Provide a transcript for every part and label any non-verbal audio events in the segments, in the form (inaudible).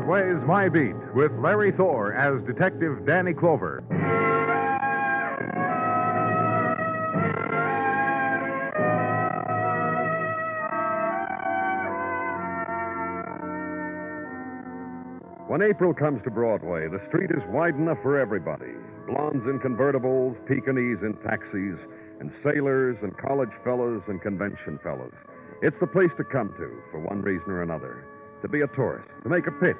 Broadway's My Beat with Larry Thor as Detective Danny Clover. When April comes to Broadway, the street is wide enough for everybody. Blondes in convertibles, Pekingese in taxis, and sailors and college fellows and convention fellows. It's the place to come to for one reason or another. To be a tourist, to make a pitch,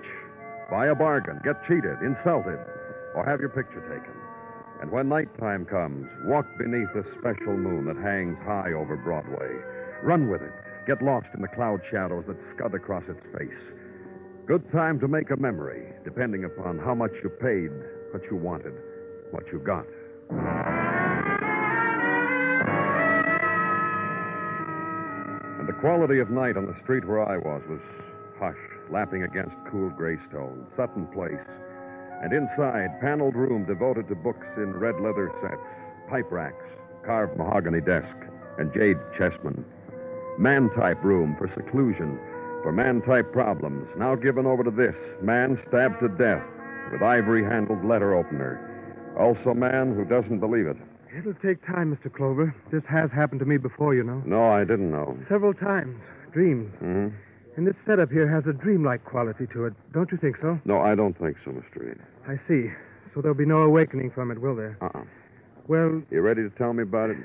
buy a bargain, get cheated, insulted, or have your picture taken. And when nighttime comes, walk beneath the special moon that hangs high over Broadway. Run with it. Get lost in the cloud shadows that scud across its face. Good time to make a memory, depending upon how much you paid, what you wanted, what you got. And the quality of night on the street where I was was hush, lapping against cool gray stone, Sutton Place. And inside, paneled room devoted to books in red leather sets, pipe racks, carved mahogany desk, and jade chessmen. Man type room for seclusion, for man type problems, now given over to this man stabbed to death with ivory handled letter opener. Also, man who doesn't believe it. It'll take time, Mr. Clover. This has happened to me before, you know. No, I didn't know. Several times. Dreams. hmm And this setup here has a dreamlike quality to it. Don't you think so? No, I don't think so, Mr. Reed. I see. So there'll be no awakening from it, will there? Uh-uh. Well, You ready to tell me about it?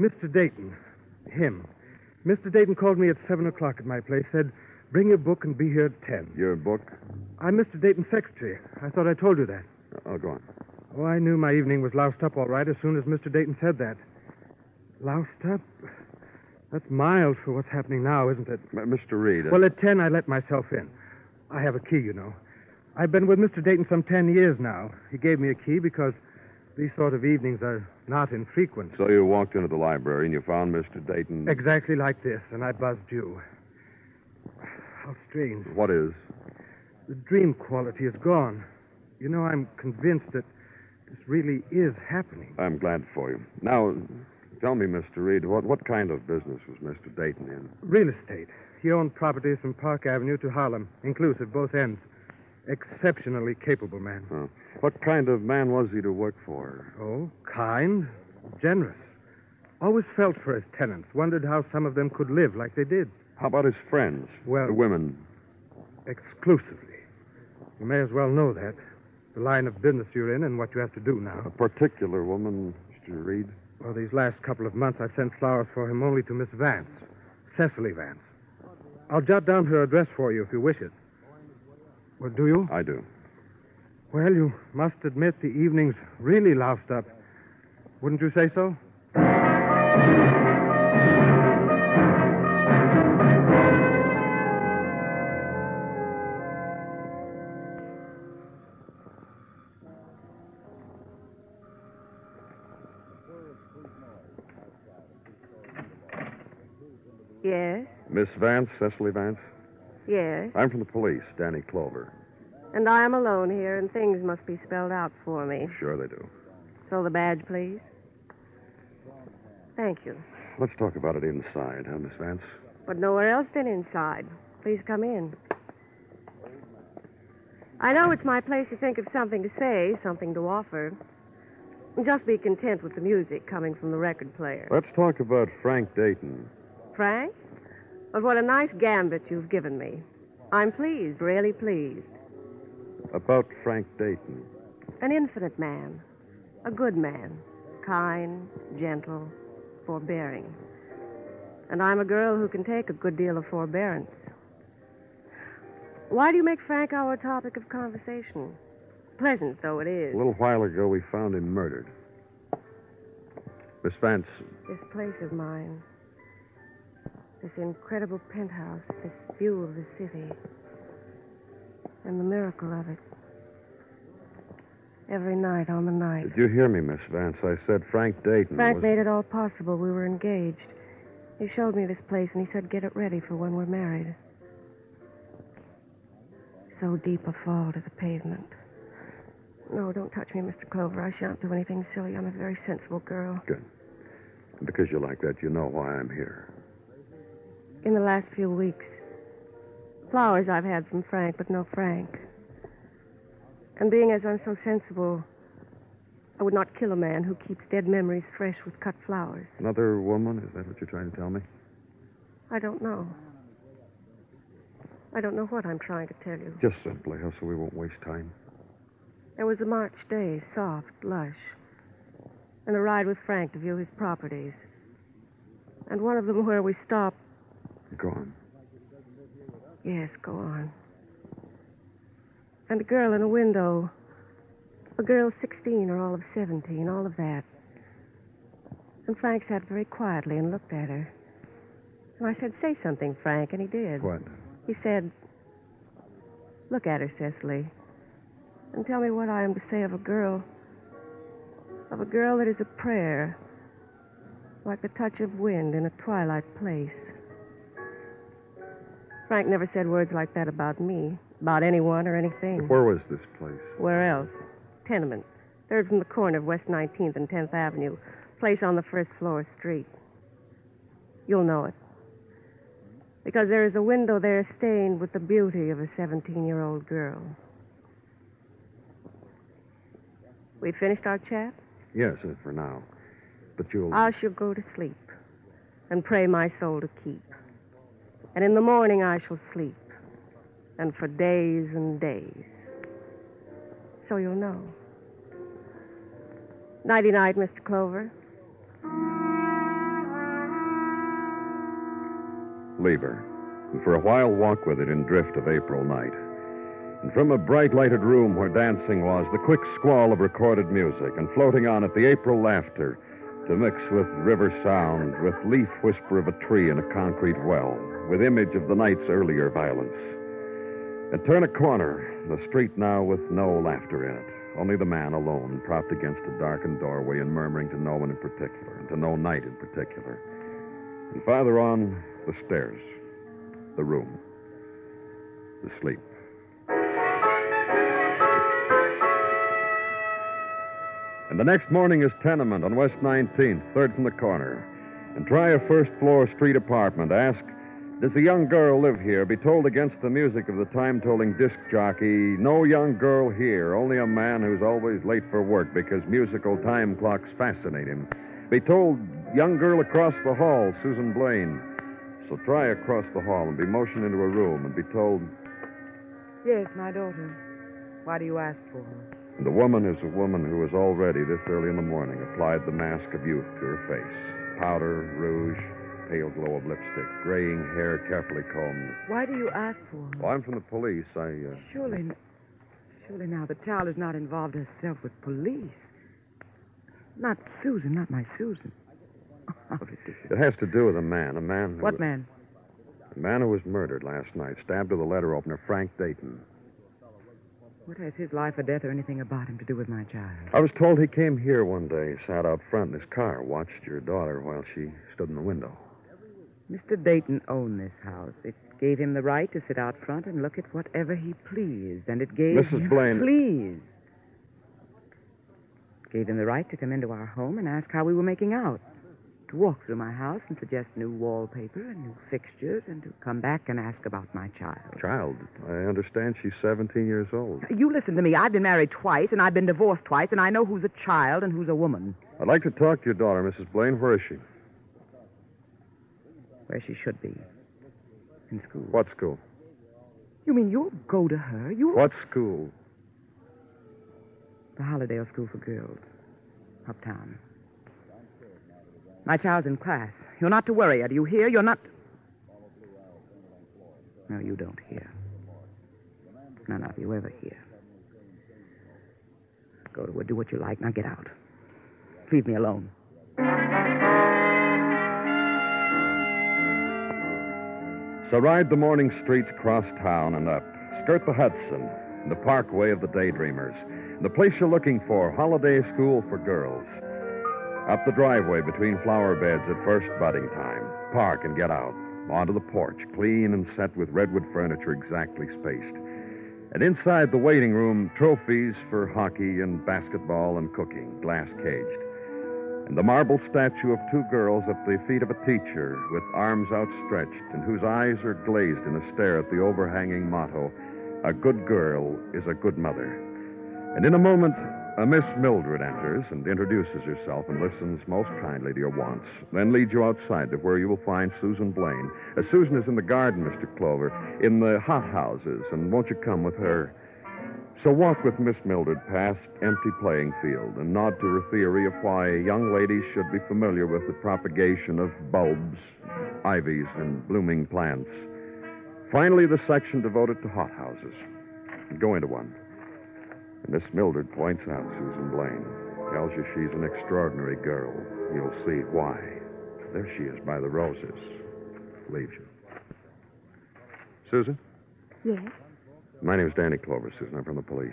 Mr. Dayton. Him. Mr. Dayton called me at 7 o'clock at my place, said, bring your book and be here at 10. Your book? I'm Mr. Dayton's secretary. I thought I told you that. Uh, oh, go on. Oh, I knew my evening was loused up all right as soon as Mr. Dayton said that. Loused up? That's mild for what's happening now, isn't it? M- Mr. Reed. uh, Well, at 10, I let myself in. I have a key, you know. I've been with Mr. Dayton some 10 years now. He gave me a key because these sort of evenings are not infrequent. So you walked into the library and you found Mr. Dayton. Exactly like this, and I buzzed you. How strange. What is? The dream quality is gone. You know, I'm convinced that this really is happening. I'm glad for you. Now, tell me, Mr. Reed, what, what kind of business was Mr. Dayton in? Real estate. He owned properties from Park Avenue to Harlem, inclusive, both ends. Exceptionally capable man. What kind of man was he to work for? Oh, kind, generous. Always felt for his tenants, wondered how some of them could live like they did. How about his friends? Well- The women. Exclusively. You may as well know that. The line of business you're in and what you have to do now. A particular woman, Mr. Reed? Well, these last couple of months, I've sent flowers for him only to Miss Vance, Cecily Vance. I'll jot down her address for you if you wish it. Well, do you? I do. Well, you must admit the evening's really loused up. Wouldn't you say so? Miss Vance, Cecily Vance? yes. I'm from the police, Danny Clover. And I am alone here, and things must be spelled out for me. Sure they do. So the badge, please. Thank you. Let's talk about it inside, huh, Miss Vance? But nowhere else than inside. Please come in. I know it's my place to think of something to say, something to offer. Just be content with the music coming from the record player. Let's talk about Frank Dayton. Frank? But what a nice gambit you've given me. I'm pleased, really pleased. About Frank Dayton. An infinite man. A good man. Kind, gentle, forbearing. And I'm a girl who can take a good deal of forbearance. Why do you make Frank our topic of conversation? Pleasant though it is. A little while ago, we found him murdered. Miss Vance, This place of mine. This incredible penthouse, this view of the city. and the miracle of it. Every night on the night. Did you hear me, Miss Vance? I said Frank Dayton Frank was... made it all possible. We were engaged. He showed me this place and he said, get it ready for when we're married. So deep a fall to the pavement. No, don't touch me, Mr. Clover. I shan't do anything silly. I'm a very sensible girl. Good. Because you're like that, you know why I'm here. In the last few weeks, flowers I've had from Frank, but no Frank. And being as I'm so sensible, I would not kill a man who keeps dead memories fresh with cut flowers. Another woman? Is that what you're trying to tell me? I don't know. I don't know what I'm trying to tell you. Just simply, so we won't waste time. It was a March day, soft, lush, and a ride with Frank to view his properties. And one of them where we stopped. Go on. Yes, go on. And a girl in a window. A girl 16 or all of 17, all of that. And Frank sat very quietly and looked at her. And I said, Say something, Frank, and he did. What? He said, Look at her, Cecily, and tell me what I am to say of a girl. Of a girl that is a prayer, like the touch of wind in a twilight place. Frank never said words like that about me, about anyone or anything. Where was this place? Where else? Tenement. Third from the corner of West 19th and 10th Avenue. Place on the first floor street. You'll know it. Because there is a window there stained with the beauty of a 17 year old girl. We finished our chat? Yes, for now. But you'll. I shall go to sleep and pray my soul to keep. And in the morning I shall sleep. And for days and days. So you'll know. Nighty night, Mr. Clover. Leave her. And for a while walk with it in drift of April night. And from a bright lighted room where dancing was, the quick squall of recorded music, and floating on it the April laughter to mix with river sound, with leaf whisper of a tree in a concrete well, with image of the night's earlier violence. And turn a corner, the street now with no laughter in it, only the man alone, propped against a darkened doorway and murmuring to no one in particular, and to no night in particular. And farther on, the stairs, the room, the sleep. And the next morning is tenement on West 19th, third from the corner. And try a first floor street apartment. Ask, does a young girl live here? Be told against the music of the time tolling disc jockey, no young girl here, only a man who's always late for work because musical time clocks fascinate him. Be told, young girl across the hall, Susan Blaine. So try across the hall and be motioned into a room and be told, Yes, my daughter. Why do you ask for her? And the woman is a woman who has already, this early in the morning, applied the mask of youth to her face. Powder, rouge, pale glow of lipstick, graying hair carefully combed. Why do you ask for her? Well, I'm from the police. I, uh... Surely, surely now the child has not involved herself with police. Not Susan, not my Susan. How ridiculous. (laughs) It has to do with a man, a man who... What man? A man who was murdered last night, stabbed with a letter opener, Frank Dayton. What has his life or death or anything about him to do with my child? I was told he came here one day, sat out front in his car, watched your daughter while she stood in the window. Mr. Dayton owned this house. It gave him the right to sit out front and look at whatever he pleased, and it gave Mrs. him Blaine- please. Gave him the right to come into our home and ask how we were making out. To walk through my house and suggest new wallpaper and new fixtures, and to come back and ask about my child. Child, I understand she's 17 years old. You listen to me. I've been married twice, and I've been divorced twice, and I know who's a child and who's a woman. I'd like to talk to your daughter, Mrs. Blaine. Where is she? Where she should be. In school. What school? You mean you'll go to her? You'll... What school? The Holidale School for Girls. Uptown. My child's in class. You're not to worry her. Do you hear? You're not. No, you don't hear. None of you ever hear. Go to her, do what you like. Now get out. Leave me alone. So ride the morning streets cross town and up, skirt the Hudson, the parkway of the daydreamers, the place you're looking for, Holiday School for Girls. Up the driveway between flower beds at first budding time. Park and get out. Onto the porch, clean and set with redwood furniture exactly spaced. And inside the waiting room, trophies for hockey and basketball and cooking, glass caged. And the marble statue of two girls at the feet of a teacher with arms outstretched and whose eyes are glazed in a stare at the overhanging motto A good girl is a good mother. And in a moment, a Miss Mildred enters and introduces herself and listens most kindly to your wants, then leads you outside to where you will find Susan Blaine. Uh, Susan is in the garden, Mr. Clover, in the hothouses, and won't you come with her? So walk with Miss Mildred past empty playing field and nod to her theory of why young ladies should be familiar with the propagation of bulbs, ivies, and blooming plants. Finally, the section devoted to hothouses. Go into one. Miss Mildred points out Susan Blaine. Tells you she's an extraordinary girl. You'll see why. There she is by the roses. Leaves you. Susan? Yes, My name's Danny Clover, Susan. I'm from the police.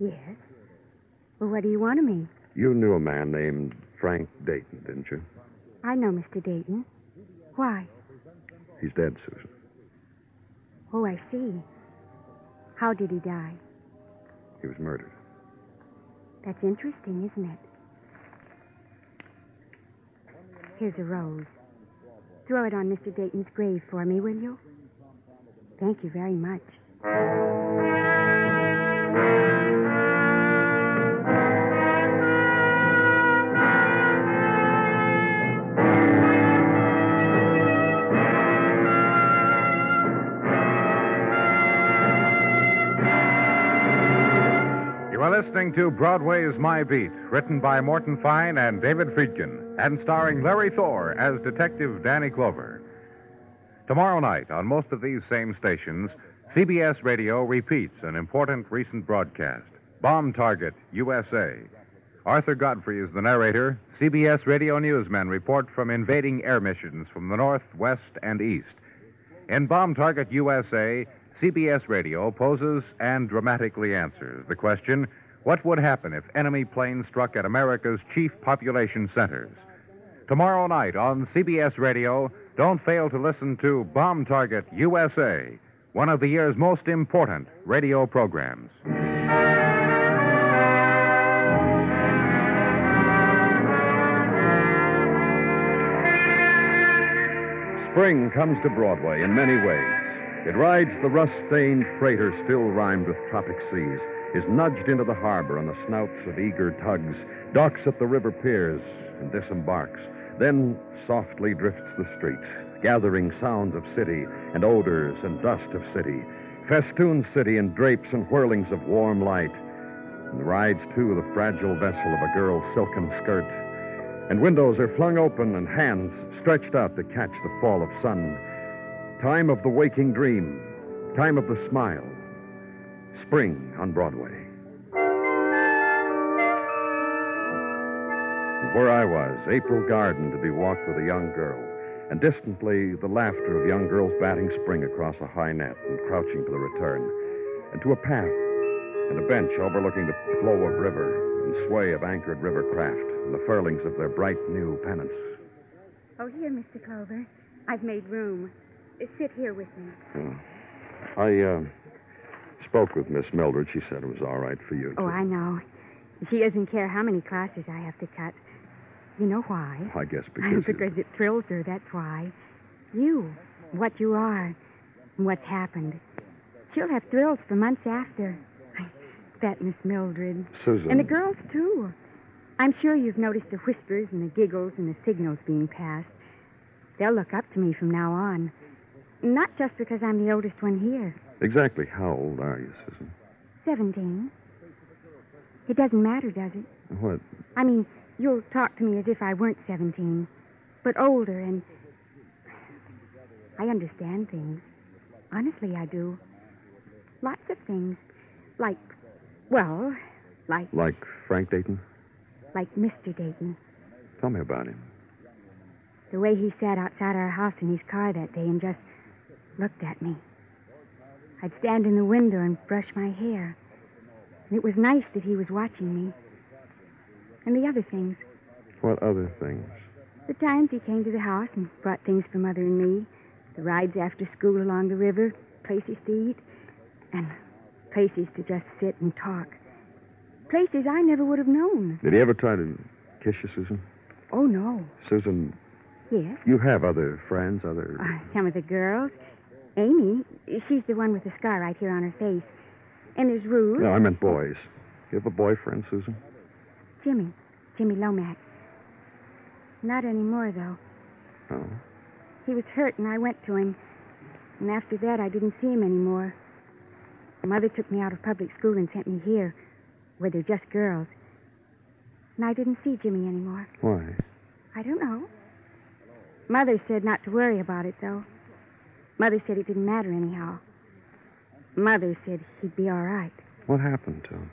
yes. Well, what do you want of me? You knew a man named Frank Dayton, didn't you? I know Mr. Dayton. Why? He's dead, Susan. Oh, I see. How did he die? He was murdered. That's interesting, isn't it? Here's a rose. Throw it on Mr. Dayton's grave for me, will you? Thank you very much. Listening to Broadway's My Beat, written by Morton Fine and David Friedkin, and starring Larry Thor as Detective Danny Clover. Tomorrow night, on most of these same stations, CBS Radio repeats an important recent broadcast Bomb Target USA. Arthur Godfrey is the narrator. CBS Radio newsmen report from invading air missions from the north, west, and east. In Bomb Target USA, CBS Radio poses and dramatically answers the question what would happen if enemy planes struck at America's chief population centers? Tomorrow night on CBS Radio, don't fail to listen to Bomb Target USA, one of the year's most important radio programs. Spring comes to Broadway in many ways. It rides the rust stained freighter still rhymed with tropic seas, is nudged into the harbor on the snouts of eager tugs, docks at the river piers, and disembarks. Then softly drifts the streets, gathering sounds of city and odors and dust of city, festoons city in drapes and whirlings of warm light, and rides too the fragile vessel of a girl's silken skirt. And windows are flung open and hands stretched out to catch the fall of sun. Time of the waking dream, time of the smile. Spring on Broadway. And where I was, April Garden to be walked with a young girl, and distantly the laughter of young girls batting spring across a high net and crouching for the return, and to a path and a bench overlooking the flow of river and sway of anchored river craft and the furlings of their bright new pennants. Oh, here, Mr. Clover. I've made room. Sit here with me. I uh, spoke with Miss Mildred. She said it was all right for you. Oh, to- I know. She doesn't care how many classes I have to cut. You know why? I guess (laughs) because. because it thrills her, that's why. You, what you are, and what's happened. She'll have thrills for months after. That Miss Mildred. Susan. And the girls, too. I'm sure you've noticed the whispers and the giggles and the signals being passed. They'll look up to me from now on. Not just because I'm the oldest one here. Exactly how old are you, Susan? Seventeen. It doesn't matter, does it? What? I mean, you'll talk to me as if I weren't 17, but older, and I understand things. Honestly, I do. Lots of things. Like, well, like Like Frank Dayton? like Mr. Dayton. Tell me about him. The way he sat outside our house in his car that day and just looked at me. I'd stand in the window and brush my hair. And it was nice that he was watching me. And the other things. What other things? The times he came to the house and brought things for Mother and me. The rides after school along the river, places to eat, and places to just sit and talk. Places I never would have known. Did he ever try to kiss you, Susan? Oh, no. Susan, Yes. you have other friends, other. Uh, some of the girls. Amy, she's the one with the scar right here on her face. And there's Ruth. No, I meant boys. You have a boyfriend, Susan? Jimmy. Jimmy Lomax. Not anymore, though. Oh. He was hurt, and I went to him. And after that, I didn't see him anymore. Mother took me out of public school and sent me here, where they're just girls. And I didn't see Jimmy anymore. Why? I don't know. Mother said not to worry about it, though. Mother said it didn't matter anyhow. Mother said he'd be all right. What happened to him?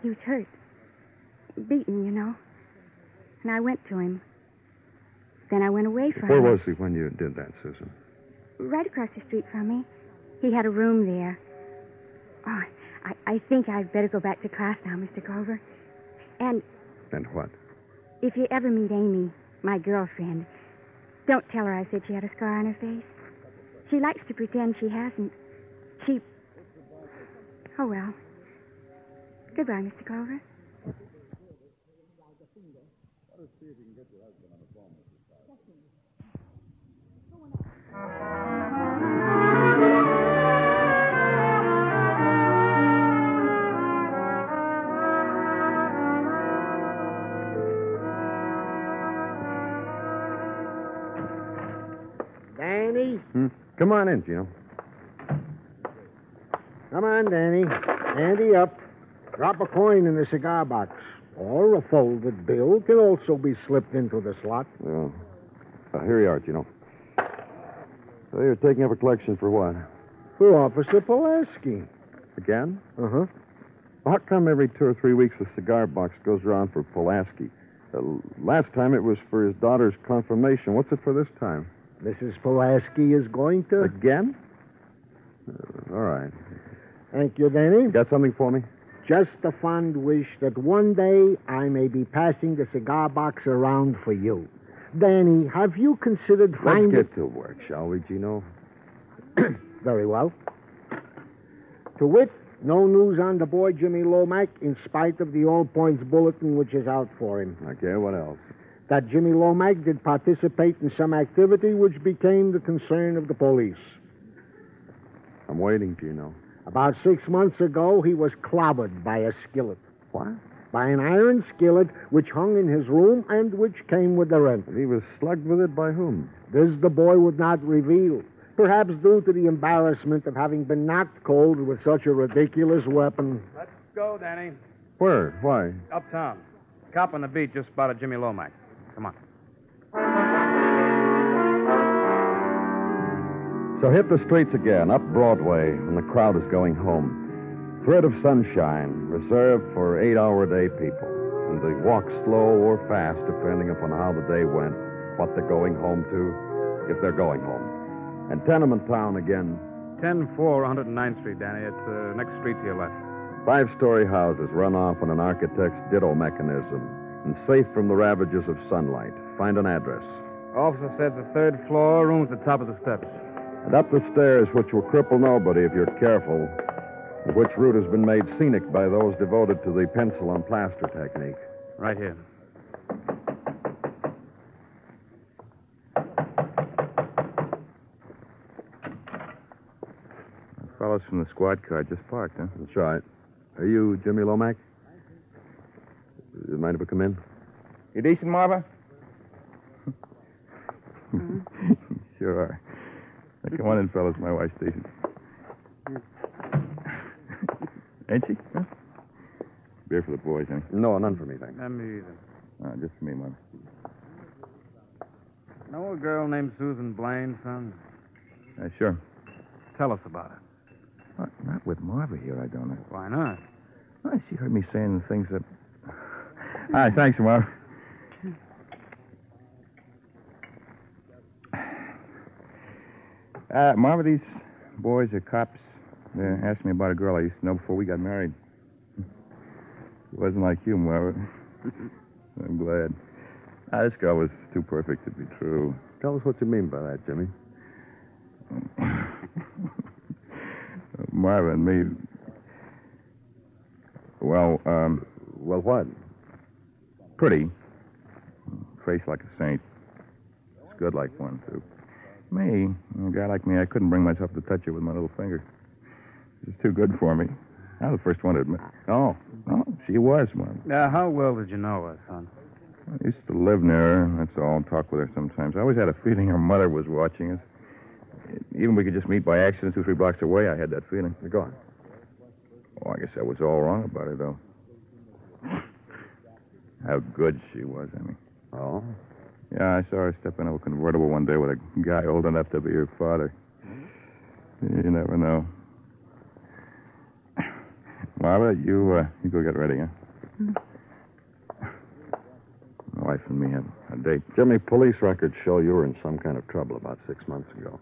He was hurt. Beaten, you know. And I went to him. Then I went away from Where him. Where was he when you did that, Susan? Right across the street from me. He had a room there. Oh, I, I think I'd better go back to class now, Mr. Clover. And And what? if you ever meet Amy, my girlfriend, don't tell her I said she had a scar on her face. She likes to pretend she hasn't. She. Oh, well. Goodbye, Mr. Clover. Danny? Hmm? Come on in, Gino. Come on, Danny. Handy up. Drop a coin in the cigar box. Or a folded bill can also be slipped into the slot. Yeah. Uh, here you are, Gino. So you're taking up a collection for what? For Officer Pulaski. Again? Uh huh. How come every two or three weeks a cigar box goes around for Pulaski? Uh, last time it was for his daughter's confirmation. What's it for this time? Mrs. Pulaski is going to. Again? Uh, all right. Thank you, Danny. Got something for me? Just a fond wish that one day I may be passing the cigar box around for you. Danny, have you considered finding. Let's get to work, shall we, Gino? (clears throat) Very well. To wit, no news on the boy Jimmy Lomack in spite of the All Points Bulletin which is out for him. Okay, what else? That Jimmy Lomack did participate in some activity which became the concern of the police. I'm waiting, Gino. About six months ago, he was clobbered by a skillet. What? By an iron skillet which hung in his room and which came with the rent. And he was slugged with it by whom? This the boy would not reveal. Perhaps due to the embarrassment of having been knocked cold with such a ridiculous weapon. Let's go, Danny. Where? Why? Uptown. Cop on the beat just spotted Jimmy Lomax. Come on. So hit the streets again, up Broadway, when the crowd is going home. Thread of sunshine, reserved for eight hour day people. And they walk slow or fast, depending upon how the day went, what they're going home to, if they're going home. And tenement town again, 10 4 109th Street, Danny. It's the next street to your left. five story houses run off on an architect's ditto mechanism and safe from the ravages of sunlight. Find an address. Officer said the third floor, room at the top of the steps. And up the stairs, which will cripple nobody if you're careful, and which route has been made scenic by those devoted to the pencil and plaster technique. Right here. Fellows from the squad car just parked, huh? That's right. Are you Jimmy Lomack? Mind if I come in? You decent, Marva? (laughs) sure are. Now, come on in, fellas. My wife's decent. Ain't she? Huh? Beer for the boys, huh? No, none for me, thanks. Let me either. Uh, just for me, Marva. Know a girl named Susan Blaine, son? Uh, sure. Tell us about her. What? Not with Marva here, I don't know. Why not? Well, she heard me saying the things that. Hi, thanks, Marva. Uh, Marva, these boys are cops. They asked me about a girl I used to know before we got married. It wasn't like you, Marva. I'm glad. Ah, this girl was too perfect to be true. Tell us what you mean by that, Jimmy. (laughs) Marva and me. Well, um. Well, what? Pretty. Face like a saint. It's good like one, too. Me, a guy like me, I couldn't bring myself to touch her with my little finger. Was too good for me. I was the first one to admit. Oh, oh, she was one. Now, how well did you know her, son? I used to live near her. That's all. Talk with her sometimes. I always had a feeling her mother was watching us. Even we could just meet by accident two, three blocks away. I had that feeling. Go on. Oh, I guess I was all wrong about her, though. How good she was, I mean. Oh? Yeah, I saw her step into a convertible one day with a guy old enough to be her father. You never know. Marva, you uh, you go get ready, huh? My wife and me have a date. Jimmy, police records show you were in some kind of trouble about six months ago.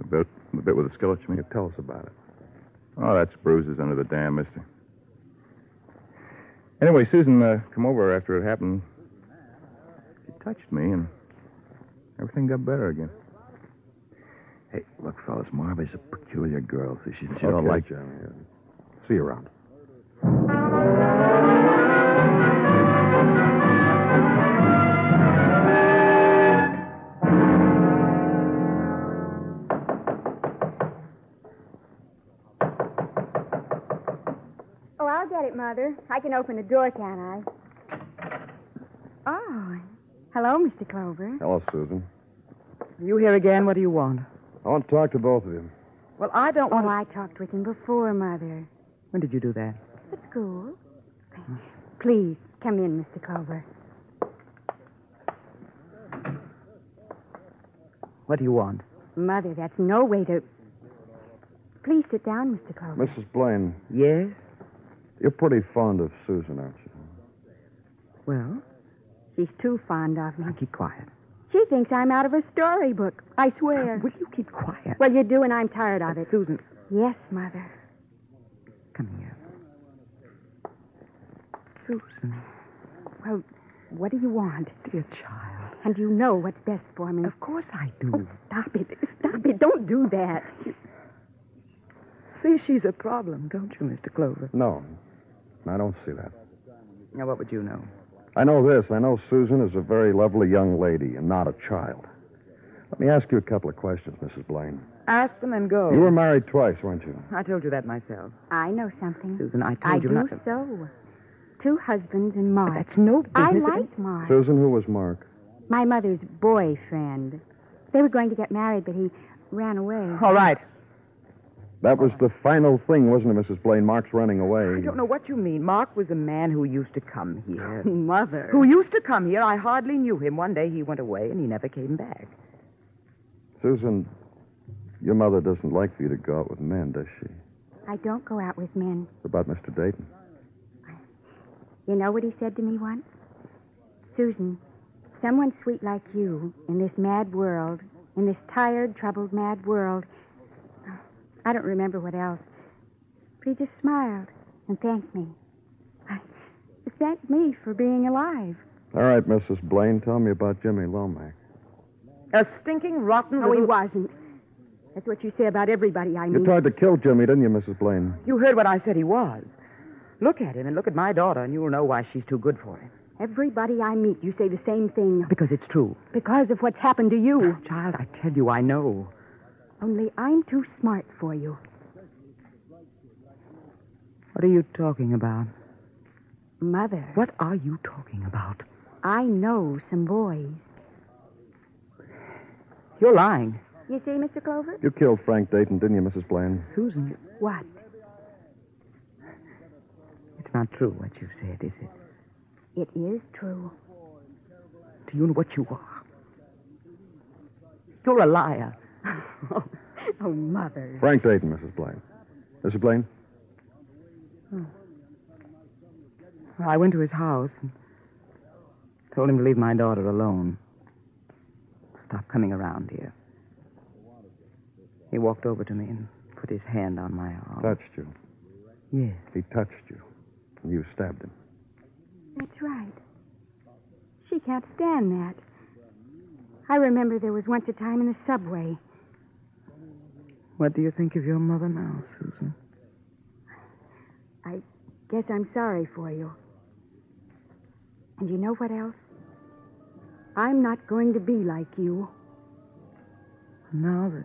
A bit, a bit with a skillet, you mean? Tell us about it. Oh, that's bruises under the dam, mister. Anyway, Susan uh, come over after it happened. She touched me, and everything got better again. Hey, look, fellas, Marva's a peculiar girl. So she, she okay, don't like. Jimmy. See you around. Mother. I can open the door, can't I? Oh, hello, Mr. Clover. Hello, Susan. You here again? What do you want? I want to talk to both of you. Well, I don't want Oh, to... I talked with him before, Mother. When did you do that? At school. Please, come in, Mr. Clover. What do you want? Mother, that's no way to. Please sit down, Mr. Clover. Mrs. Blaine, Yes? You're pretty fond of Susan, aren't you? Well, She's too fond of me. now keep quiet. She thinks I'm out of a storybook. I swear. Will you keep quiet? Well, you do, and I'm tired of it. Susan, Yes, Mother. come here. Susan, mm. Well, what do you want? dear child. And you know what's best for me. Of course I do. Oh, stop it. Stop it. Don't do that. See, she's a problem, don't you, Mr. Clover? No, I don't see that. Now, what would you know? I know this. I know Susan is a very lovely young lady and not a child. Let me ask you a couple of questions, Mrs. Blaine. Ask them and go. You were married twice, weren't you? I told you that myself. I know something. Susan, I told I you do not to. so. Two husbands and Mark. That's no business. I of- like Mark. Susan, who was Mark? My mother's boyfriend. They were going to get married, but he ran away. All right. That was the final thing, wasn't it, Mrs. Blaine? Mark's running away. I don't know what you mean. Mark was a man who used to come here. (laughs) Mother. who used to come here. I hardly knew him. One day he went away and he never came back. Susan, your mother doesn't like for you to go out with men, does she? I don't go out with men. What about Mr. Dayton? You know what he said to me once? Susan, someone sweet like you in this mad world, in this tired, troubled, mad world. I don't remember what else. But he just smiled and thanked me. I, thanked me for being alive. All right, Mrs. Blaine, tell me about Jimmy Lomax. A stinking, rotten No, he little... wasn't. That's what you say about everybody I meet. You tried to kill Jimmy, didn't you, Mrs. Blaine? You heard what I said he was. Look at him and look at my daughter, and you'll know why she's too good for him. Everybody I meet, you say the same thing. Because it's true. Because of what's happened to you. Child, I tell you, I know. Only I'm too smart for you. What are you talking about? Mother, What are you talking about? I know some boys. You're lying. You see, Mr. Clover? You killed Frank Dayton, didn't you, Mrs. Blaine? Susan, What? it's not true what you said, is it? It is true. Do you know what you are? You're a liar. Oh, (laughs) oh, Mother. Frank Dayton, Mrs. Blaine. Mrs. Blaine? Oh. I went to his house and told him to leave my daughter alone. Stop coming around here. He walked over to me and put his hand on my arm. Touched you. Yes. He touched you. And you stabbed him. That's right. She can't stand that. I remember there was once a time in the subway. What do you think of your mother now, Susan? I guess I'm sorry for you. And you know what else? I'm not going to be like you. Now that.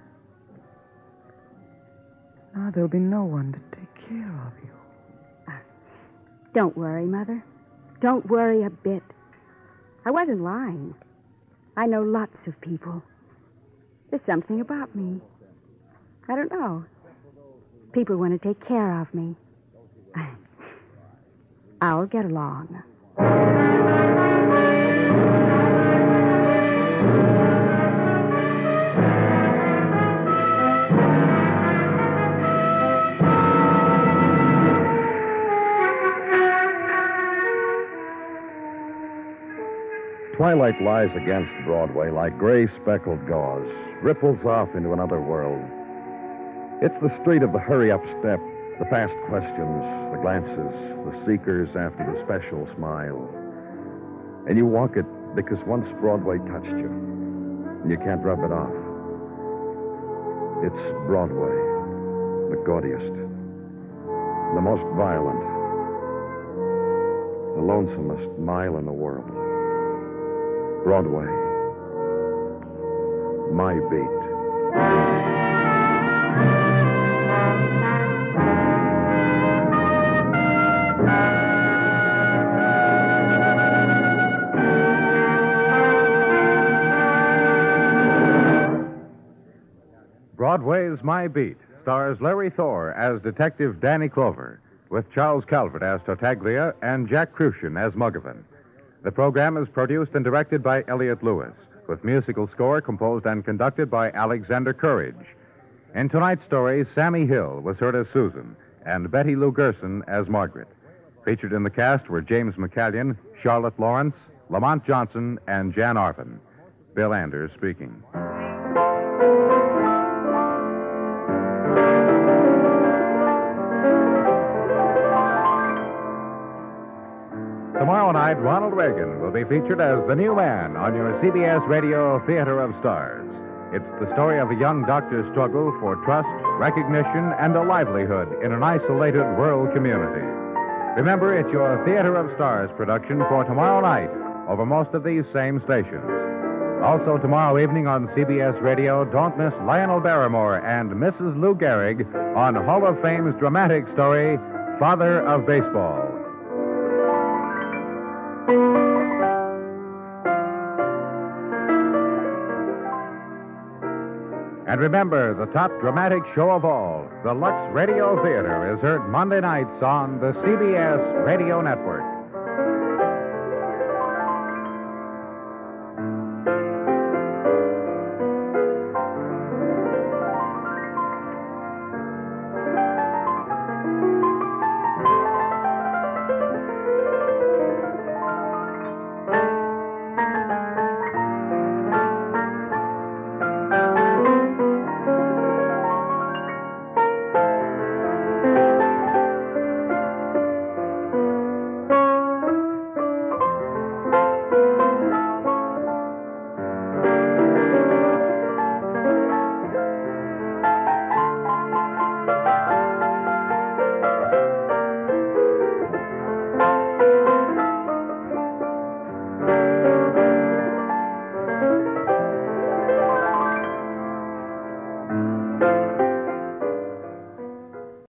Now there'll be no one to take care of you. Ah, don't worry, Mother. Don't worry a bit. I wasn't lying. I know lots of people. There's something about me. I don't know. People want to take care of me. I'll get along. Twilight lies against Broadway like gray speckled gauze, ripples off into another world. It's the street of the hurry up step, the fast questions, the glances, the seekers after the special smile. And you walk it because once Broadway touched you, and you can't rub it off. It's Broadway, the gaudiest, the most violent, the lonesomest mile in the world. Broadway. My beat. Beat stars Larry Thor as Detective Danny Clover, with Charles Calvert as Tartaglia and Jack Kruschen as Muggavan. The program is produced and directed by Elliott Lewis, with musical score composed and conducted by Alexander Courage. In tonight's story, Sammie Hill was heard as Susan and Betty Lou Gerson as Margaret. Featured in the cast were James McCallion, Charlotte Lawrence, Lamont Johnson, and Jan Arvan. Bill Anders speaking. Tomorrow night, Ronald Reagan will be featured as the new man on your CBS Radio Theater of Stars. It's the story of a young doctor's struggle for trust, recognition, and a livelihood in an isolated rural community. Remember, it's your Theater of Stars production for tomorrow night over most of these same stations. Also, tomorrow evening on CBS Radio, don't miss Lionel Barrymore and Mrs. Lou Gehrig on Hall of Fame's dramatic story, Father of Baseball. And remember, the top dramatic show of all, the Lux Radio Theater, is heard Monday nights on the CBS Radio Network.